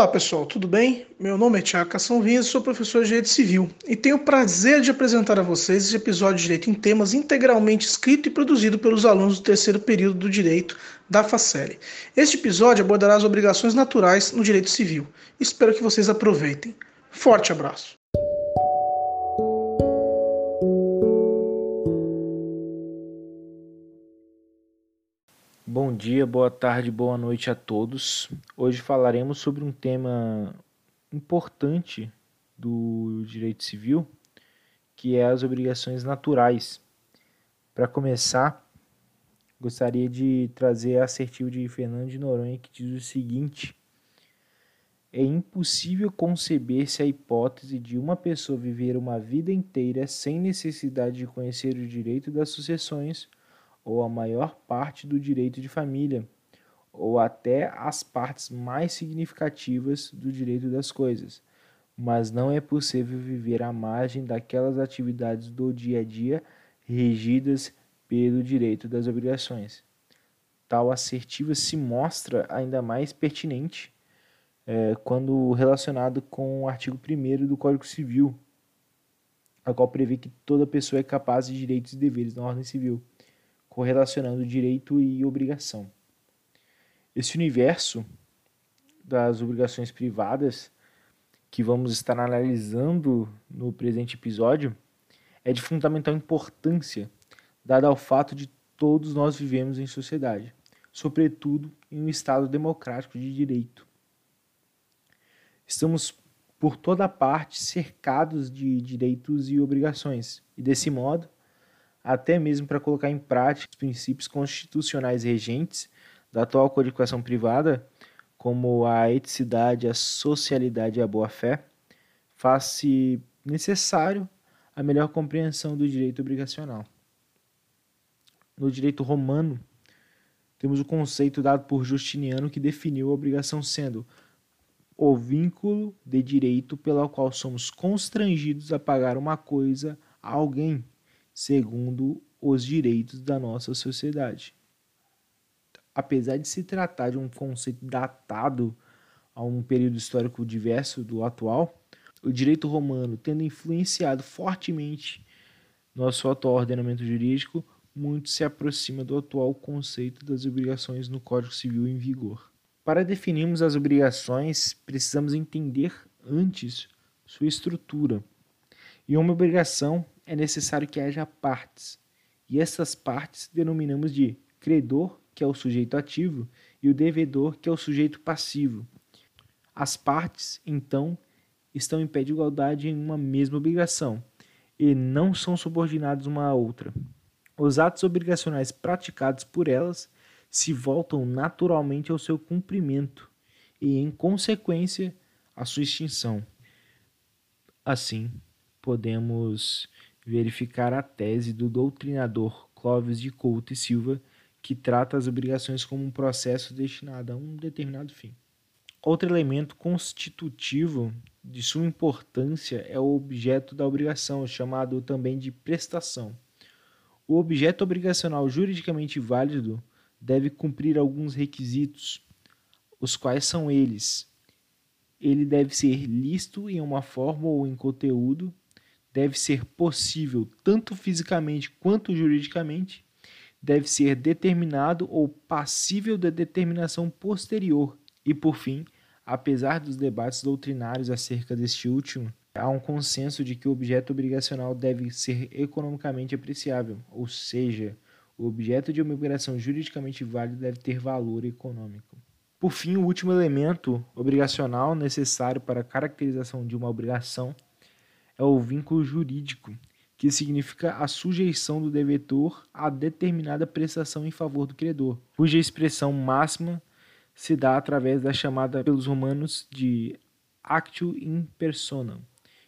Olá pessoal, tudo bem? Meu nome é Tiago Cação Vinhas, sou professor de Direito Civil e tenho o prazer de apresentar a vocês esse episódio de Direito em Temas integralmente escrito e produzido pelos alunos do terceiro período do Direito da FACELE. Este episódio abordará as obrigações naturais no Direito Civil. Espero que vocês aproveitem. Forte abraço! Bom dia, boa tarde, boa noite a todos. Hoje falaremos sobre um tema importante do direito civil, que é as obrigações naturais. Para começar, gostaria de trazer a assertivo de Fernando de Noronha que diz o seguinte: É impossível conceber-se a hipótese de uma pessoa viver uma vida inteira sem necessidade de conhecer o direito das sucessões ou a maior parte do direito de família, ou até as partes mais significativas do direito das coisas, mas não é possível viver à margem daquelas atividades do dia a dia regidas pelo direito das obrigações. Tal assertiva se mostra ainda mais pertinente é, quando relacionado com o artigo 1 do Código Civil, a qual prevê que toda pessoa é capaz de direitos e deveres na ordem civil correlacionando direito e obrigação. Esse universo das obrigações privadas que vamos estar analisando no presente episódio é de fundamental importância, dado ao fato de todos nós vivemos em sociedade, sobretudo em um Estado democrático de direito. Estamos por toda parte cercados de direitos e obrigações, e desse modo, até mesmo para colocar em prática os princípios constitucionais regentes da atual codificação privada, como a eticidade, a socialidade e a boa-fé, faz-se necessário a melhor compreensão do direito obrigacional. No direito romano, temos o conceito dado por Justiniano que definiu a obrigação sendo o vínculo de direito pelo qual somos constrangidos a pagar uma coisa a alguém segundo os direitos da nossa sociedade. Apesar de se tratar de um conceito datado a um período histórico diverso do atual, o direito romano, tendo influenciado fortemente nosso atual ordenamento jurídico, muito se aproxima do atual conceito das obrigações no Código Civil em vigor. Para definirmos as obrigações, precisamos entender antes sua estrutura. E uma obrigação é necessário que haja partes, e essas partes denominamos de credor, que é o sujeito ativo, e o devedor, que é o sujeito passivo. As partes, então, estão em pé de igualdade em uma mesma obrigação e não são subordinadas uma à outra. Os atos obrigacionais praticados por elas se voltam naturalmente ao seu cumprimento e, em consequência, à sua extinção. Assim, podemos verificar a tese do doutrinador Clóvis de Couto e Silva, que trata as obrigações como um processo destinado a um determinado fim. Outro elemento constitutivo de sua importância é o objeto da obrigação, chamado também de prestação. O objeto obrigacional juridicamente válido deve cumprir alguns requisitos, os quais são eles: ele deve ser lícito em uma forma ou em conteúdo, deve ser possível tanto fisicamente quanto juridicamente, deve ser determinado ou passível de determinação posterior e, por fim, apesar dos debates doutrinários acerca deste último, há um consenso de que o objeto obrigacional deve ser economicamente apreciável, ou seja, o objeto de uma obrigação juridicamente válida deve ter valor econômico. Por fim, o último elemento obrigacional necessário para a caracterização de uma obrigação é o vínculo jurídico, que significa a sujeição do devedor a determinada prestação em favor do credor, cuja expressão máxima se dá através da chamada pelos romanos de actio in personam,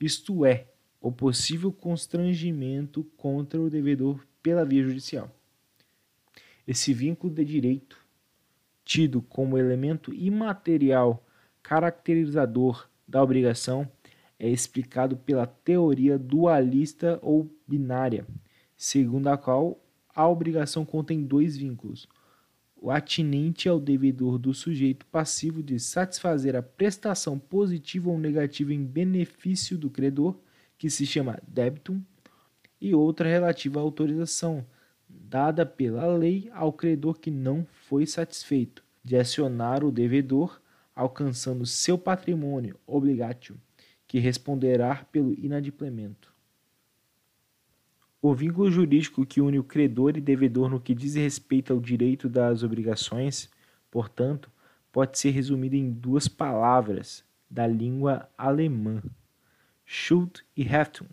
isto é, o possível constrangimento contra o devedor pela via judicial. Esse vínculo de direito, tido como elemento imaterial caracterizador da obrigação, é explicado pela teoria dualista ou binária, segundo a qual a obrigação contém dois vínculos: o atinente ao devedor do sujeito passivo de satisfazer a prestação positiva ou negativa em benefício do credor, que se chama debitum, e outra relativa à autorização dada pela lei ao credor que não foi satisfeito de acionar o devedor, alcançando seu patrimônio obligatio, que responderá pelo inadimplemento. O vínculo jurídico que une o credor e devedor no que diz respeito ao direito das obrigações, portanto, pode ser resumido em duas palavras da língua alemã: Schuld e Haftung.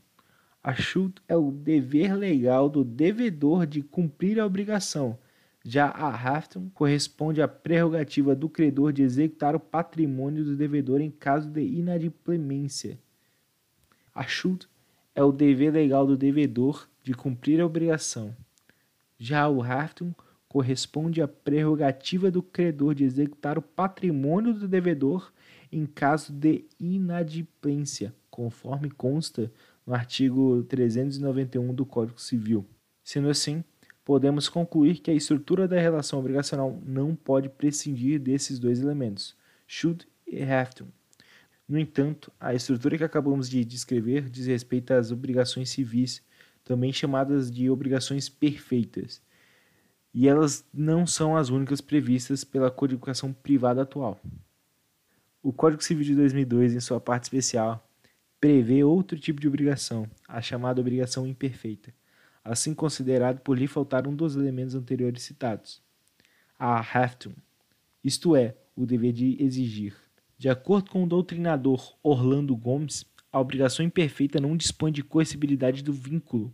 A Schuld é o dever legal do devedor de cumprir a obrigação. Já a Haftung corresponde à prerrogativa do credor de executar o patrimônio do devedor em caso de inadimplência. A Schuld é o dever legal do devedor de cumprir a obrigação. Já o Haftung corresponde à prerrogativa do credor de executar o patrimônio do devedor em caso de inadimplência, conforme consta no artigo 391 do Código Civil. Sendo assim, podemos concluir que a estrutura da relação obrigacional não pode prescindir desses dois elementos, should e Haftung. No entanto, a estrutura que acabamos de descrever diz respeito às obrigações civis também chamadas de obrigações perfeitas, e elas não são as únicas previstas pela codificação privada atual. O Código Civil de 2002, em sua parte especial, prevê outro tipo de obrigação, a chamada obrigação imperfeita, assim considerado por lhe faltar um dos elementos anteriores citados, a haftung, isto é, o dever de exigir. De acordo com o doutrinador Orlando Gomes, a obrigação imperfeita não dispõe de coercibilidade do vínculo,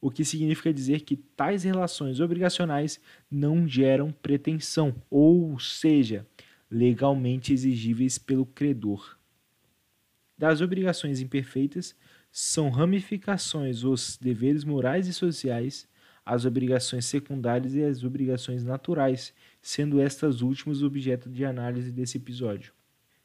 o que significa dizer que tais relações obrigacionais não geram pretensão, ou seja, legalmente exigíveis pelo credor. Das obrigações imperfeitas são ramificações os deveres morais e sociais, as obrigações secundárias e as obrigações naturais, sendo estas últimas objeto de análise desse episódio.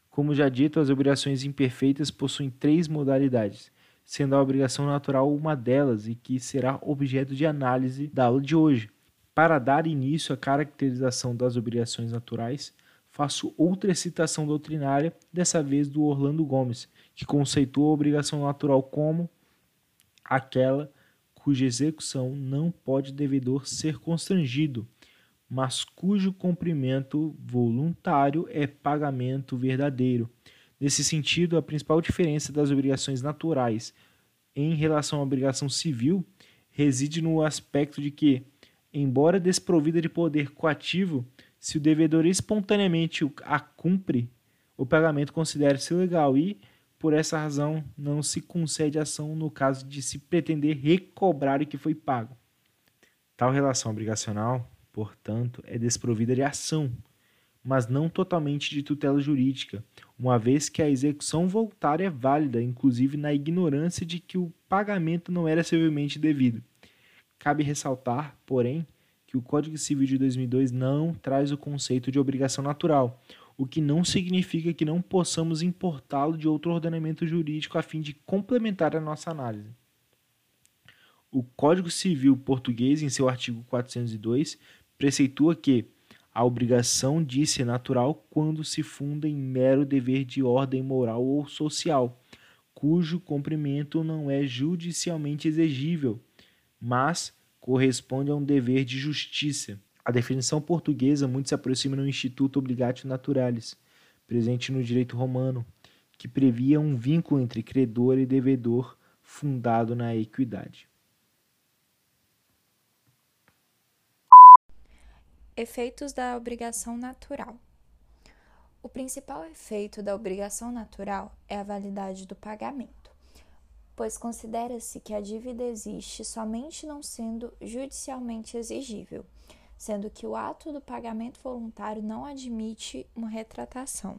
Como já dito, as obrigações imperfeitas possuem três modalidades, sendo a obrigação natural uma delas e que será objeto de análise da aula de hoje. Para dar início à caracterização das obrigações naturais, faço outra citação doutrinária, dessa vez do Orlando Gomes, que conceitua a obrigação natural como aquela cuja execução não pode devedor ser constrangido mas cujo cumprimento voluntário é pagamento verdadeiro. Nesse sentido, a principal diferença das obrigações naturais em relação à obrigação civil reside no aspecto de que, embora desprovida de poder coativo, se o devedor espontaneamente a cumpre, o pagamento considera-se legal e, por essa razão, não se concede ação no caso de se pretender recobrar o que foi pago. Tal relação obrigacional portanto, é desprovida de ação, mas não totalmente de tutela jurídica, uma vez que a execução voluntária é válida, inclusive na ignorância de que o pagamento não era civilmente devido. Cabe ressaltar, porém, que o Código Civil de 2002 não traz o conceito de obrigação natural, o que não significa que não possamos importá-lo de outro ordenamento jurídico a fim de complementar a nossa análise. O Código Civil português, em seu artigo 402, preceitua que a obrigação de ser natural quando se funda em mero dever de ordem moral ou social, cujo cumprimento não é judicialmente exigível, mas corresponde a um dever de justiça. A definição portuguesa muito se aproxima do Instituto Obligatio Naturalis, presente no direito romano, que previa um vínculo entre credor e devedor fundado na equidade. Efeitos da obrigação natural. O principal efeito da obrigação natural é a validade do pagamento, pois considera-se que a dívida existe somente não sendo judicialmente exigível, sendo que o ato do pagamento voluntário não admite uma retratação.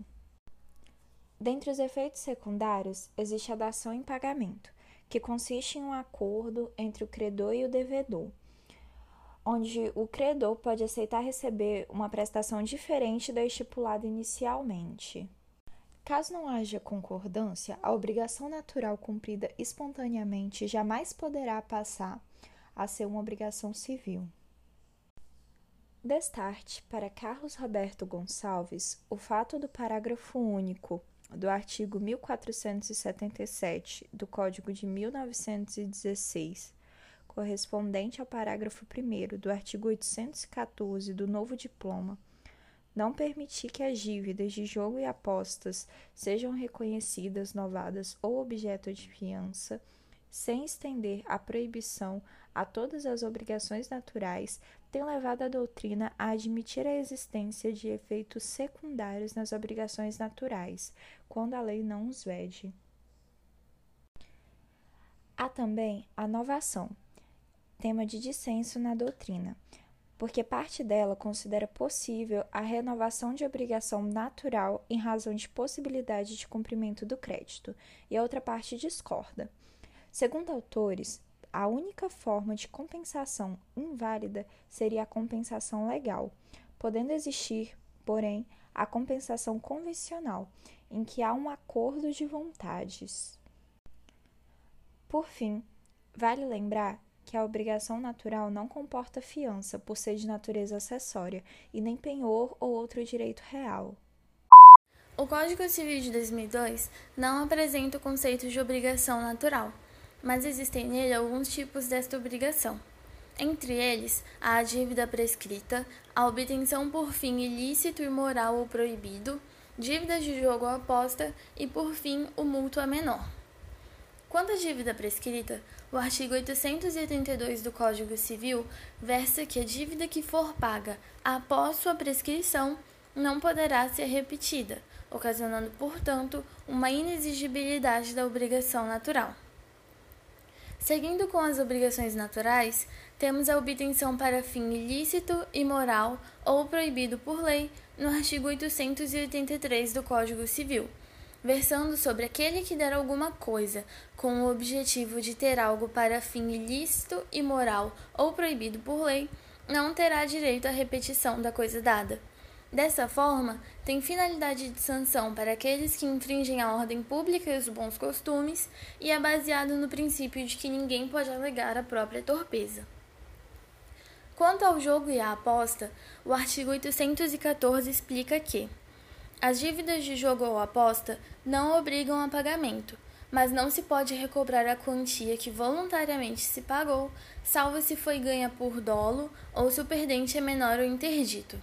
Dentre os efeitos secundários, existe a dação em pagamento, que consiste em um acordo entre o credor e o devedor onde o credor pode aceitar receber uma prestação diferente da estipulada inicialmente. Caso não haja concordância, a obrigação natural cumprida espontaneamente jamais poderá passar a ser uma obrigação civil. Destarte para Carlos Roberto Gonçalves o fato do parágrafo único do artigo 1477 do Código de 1916, correspondente ao parágrafo 1 do artigo 814 do novo diploma, não permitir que as dívidas de jogo e apostas sejam reconhecidas, novadas ou objeto de fiança, sem estender a proibição a todas as obrigações naturais, tem levado a doutrina a admitir a existência de efeitos secundários nas obrigações naturais, quando a lei não os vede. Há também a novação, tema de dissenso na doutrina, porque parte dela considera possível a renovação de obrigação natural em razão de possibilidade de cumprimento do crédito, e a outra parte discorda. Segundo autores, a única forma de compensação inválida seria a compensação legal, podendo existir, porém, a compensação convencional, em que há um acordo de vontades. Por fim, vale lembrar que a obrigação natural não comporta fiança, por ser de natureza acessória, e nem penhor ou outro direito real. O Código Civil de 2002 não apresenta o conceito de obrigação natural mas existem nele alguns tipos desta obrigação. Entre eles, a dívida prescrita, a obtenção por fim ilícito, imoral ou proibido, dívidas de jogo ou aposta e, por fim, o multo a menor. Quanto à dívida prescrita, o artigo 882 do Código Civil versa que a dívida que for paga após sua prescrição não poderá ser repetida, ocasionando, portanto, uma inexigibilidade da obrigação natural. Seguindo com as obrigações naturais, temos a obtenção para fim ilícito, imoral ou proibido por lei no artigo 883 do Código Civil, versando sobre aquele que der alguma coisa com o objetivo de ter algo para fim ilícito, imoral ou proibido por lei, não terá direito à repetição da coisa dada. Dessa forma, tem finalidade de sanção para aqueles que infringem a ordem pública e os bons costumes e é baseado no princípio de que ninguém pode alegar a própria torpeza. Quanto ao jogo e à aposta, o artigo 814 explica que as dívidas de jogo ou aposta não obrigam a pagamento, mas não se pode recobrar a quantia que voluntariamente se pagou, salvo se foi ganha por dolo ou se o perdente é menor ou interdito.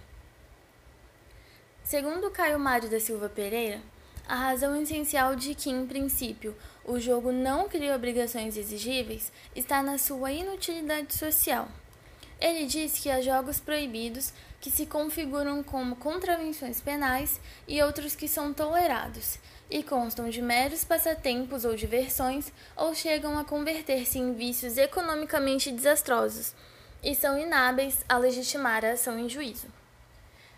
Segundo Caio Mário da Silva Pereira, a razão essencial de que, em princípio, o jogo não cria obrigações exigíveis está na sua inutilidade social. Ele diz que há jogos proibidos que se configuram como contravenções penais e outros que são tolerados, e constam de meros passatempos ou diversões, ou chegam a converter-se em vícios economicamente desastrosos, e são inábeis a legitimar a ação em juízo.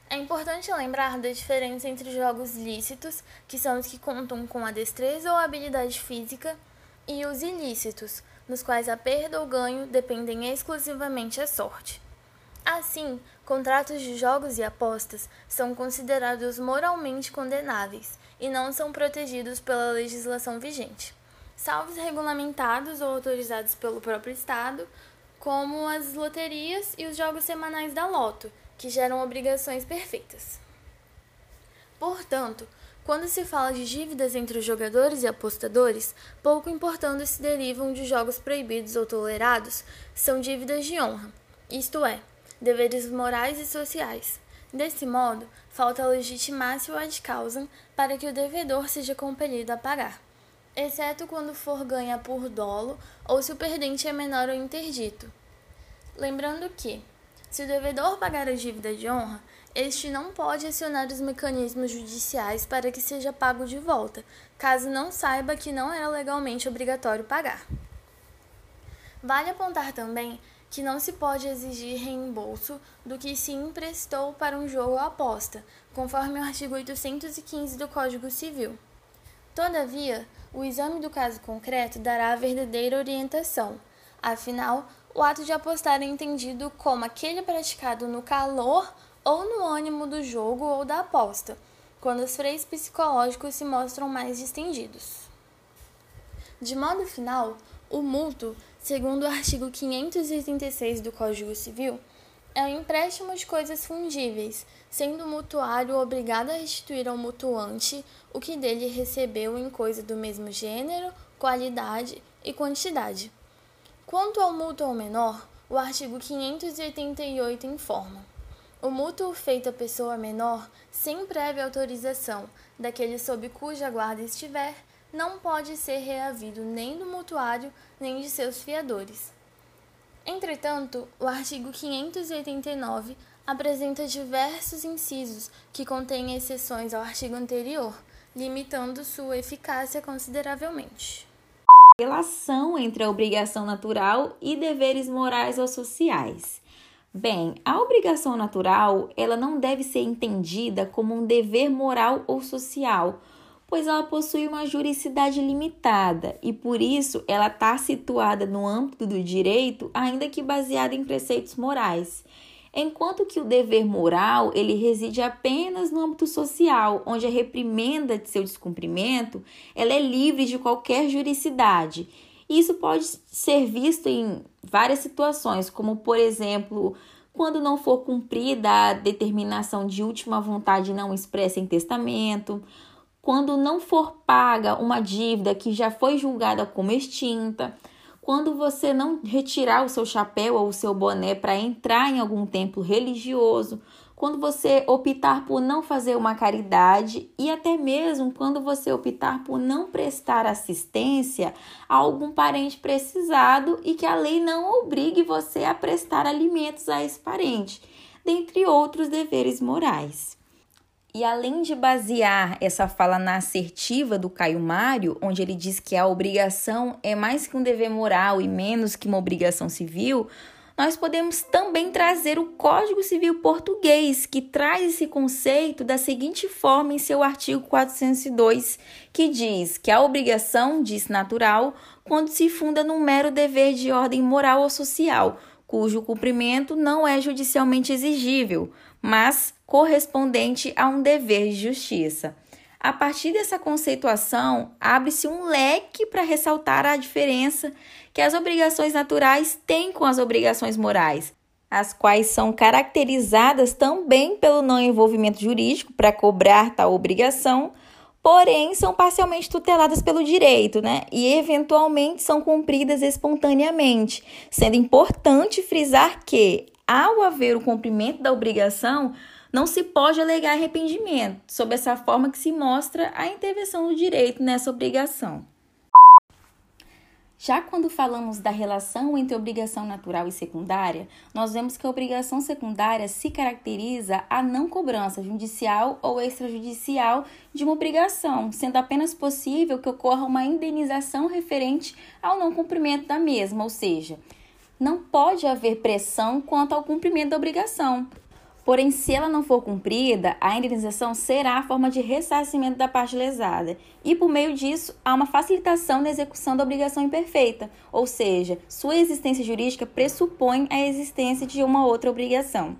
É importante lembrar da diferença entre jogos lícitos, que são os que contam com a destreza ou habilidade física, e os ilícitos, nos quais a perda ou ganho dependem exclusivamente da sorte. Assim, contratos de jogos e apostas são considerados moralmente condenáveis e não são protegidos pela legislação vigente, salvo regulamentados ou autorizados pelo próprio Estado, como as loterias e os jogos semanais da Loto, que geram obrigações perfeitas. Portanto, quando se fala de dívidas entre os jogadores e apostadores, pouco importando se derivam de jogos proibidos ou tolerados, são dívidas de honra, isto é, deveres morais e sociais. Desse modo, falta legitimácio ad causam para que o devedor seja compelido a pagar, exceto quando for ganha por dolo ou se o perdente é menor ou interdito. Lembrando que, se o devedor pagar a dívida de honra, este não pode acionar os mecanismos judiciais para que seja pago de volta, caso não saiba que não era legalmente obrigatório pagar. Vale apontar também que não se pode exigir reembolso do que se emprestou para um jogo ou aposta, conforme o artigo 815 do Código Civil. Todavia, o exame do caso concreto dará a verdadeira orientação. Afinal, o ato de apostar é entendido como aquele praticado no calor ou no ânimo do jogo ou da aposta, quando os freios psicológicos se mostram mais distendidos. De modo final, o multo, segundo o artigo 586 do Código Civil, é o empréstimo de coisas fungíveis, sendo o mutuário obrigado a restituir ao mutuante o que dele recebeu em coisa do mesmo gênero, qualidade e quantidade. Quanto ao mútuo menor, o artigo 588 informa: o mútuo feito à pessoa menor, sem prévia autorização daquele sob cuja guarda estiver, não pode ser reavido nem do mutuário nem de seus fiadores. Entretanto, o artigo 589 apresenta diversos incisos que contêm exceções ao artigo anterior, limitando sua eficácia consideravelmente. Relação entre a obrigação natural e deveres morais ou sociais. Bem, a obrigação natural, ela não deve ser entendida como um dever moral ou social, pois ela possui uma juridicidade limitada e por isso ela está situada no âmbito do direito, ainda que baseada em preceitos morais. Enquanto que o dever moral, ele reside apenas no âmbito social, onde a reprimenda de seu descumprimento, ela é livre de qualquer juridicidade. Isso pode ser visto em várias situações, como por exemplo, quando não for cumprida a determinação de última vontade não expressa em testamento, quando não for paga uma dívida que já foi julgada como extinta, quando você não retirar o seu chapéu ou o seu boné para entrar em algum templo religioso, quando você optar por não fazer uma caridade e até mesmo quando você optar por não prestar assistência a algum parente precisado e que a lei não obrigue você a prestar alimentos a esse parente, dentre outros deveres morais. E além de basear essa fala na assertiva do Caio Mário, onde ele diz que a obrigação é mais que um dever moral e menos que uma obrigação civil, nós podemos também trazer o Código Civil Português, que traz esse conceito da seguinte forma em seu artigo 402, que diz que a obrigação diz natural quando se funda num mero dever de ordem moral ou social, cujo cumprimento não é judicialmente exigível, mas correspondente a um dever de justiça. A partir dessa conceituação, abre-se um leque para ressaltar a diferença que as obrigações naturais têm com as obrigações morais, as quais são caracterizadas também pelo não envolvimento jurídico para cobrar tal obrigação, porém são parcialmente tuteladas pelo direito, né? E eventualmente são cumpridas espontaneamente, sendo importante frisar que ao haver o cumprimento da obrigação, não se pode alegar arrependimento, sob essa forma que se mostra a intervenção do direito nessa obrigação. Já quando falamos da relação entre obrigação natural e secundária, nós vemos que a obrigação secundária se caracteriza a não cobrança judicial ou extrajudicial de uma obrigação, sendo apenas possível que ocorra uma indenização referente ao não cumprimento da mesma, ou seja, não pode haver pressão quanto ao cumprimento da obrigação. Porém, se ela não for cumprida, a indenização será a forma de ressarcimento da parte lesada. E por meio disso, há uma facilitação da execução da obrigação imperfeita, ou seja, sua existência jurídica pressupõe a existência de uma outra obrigação.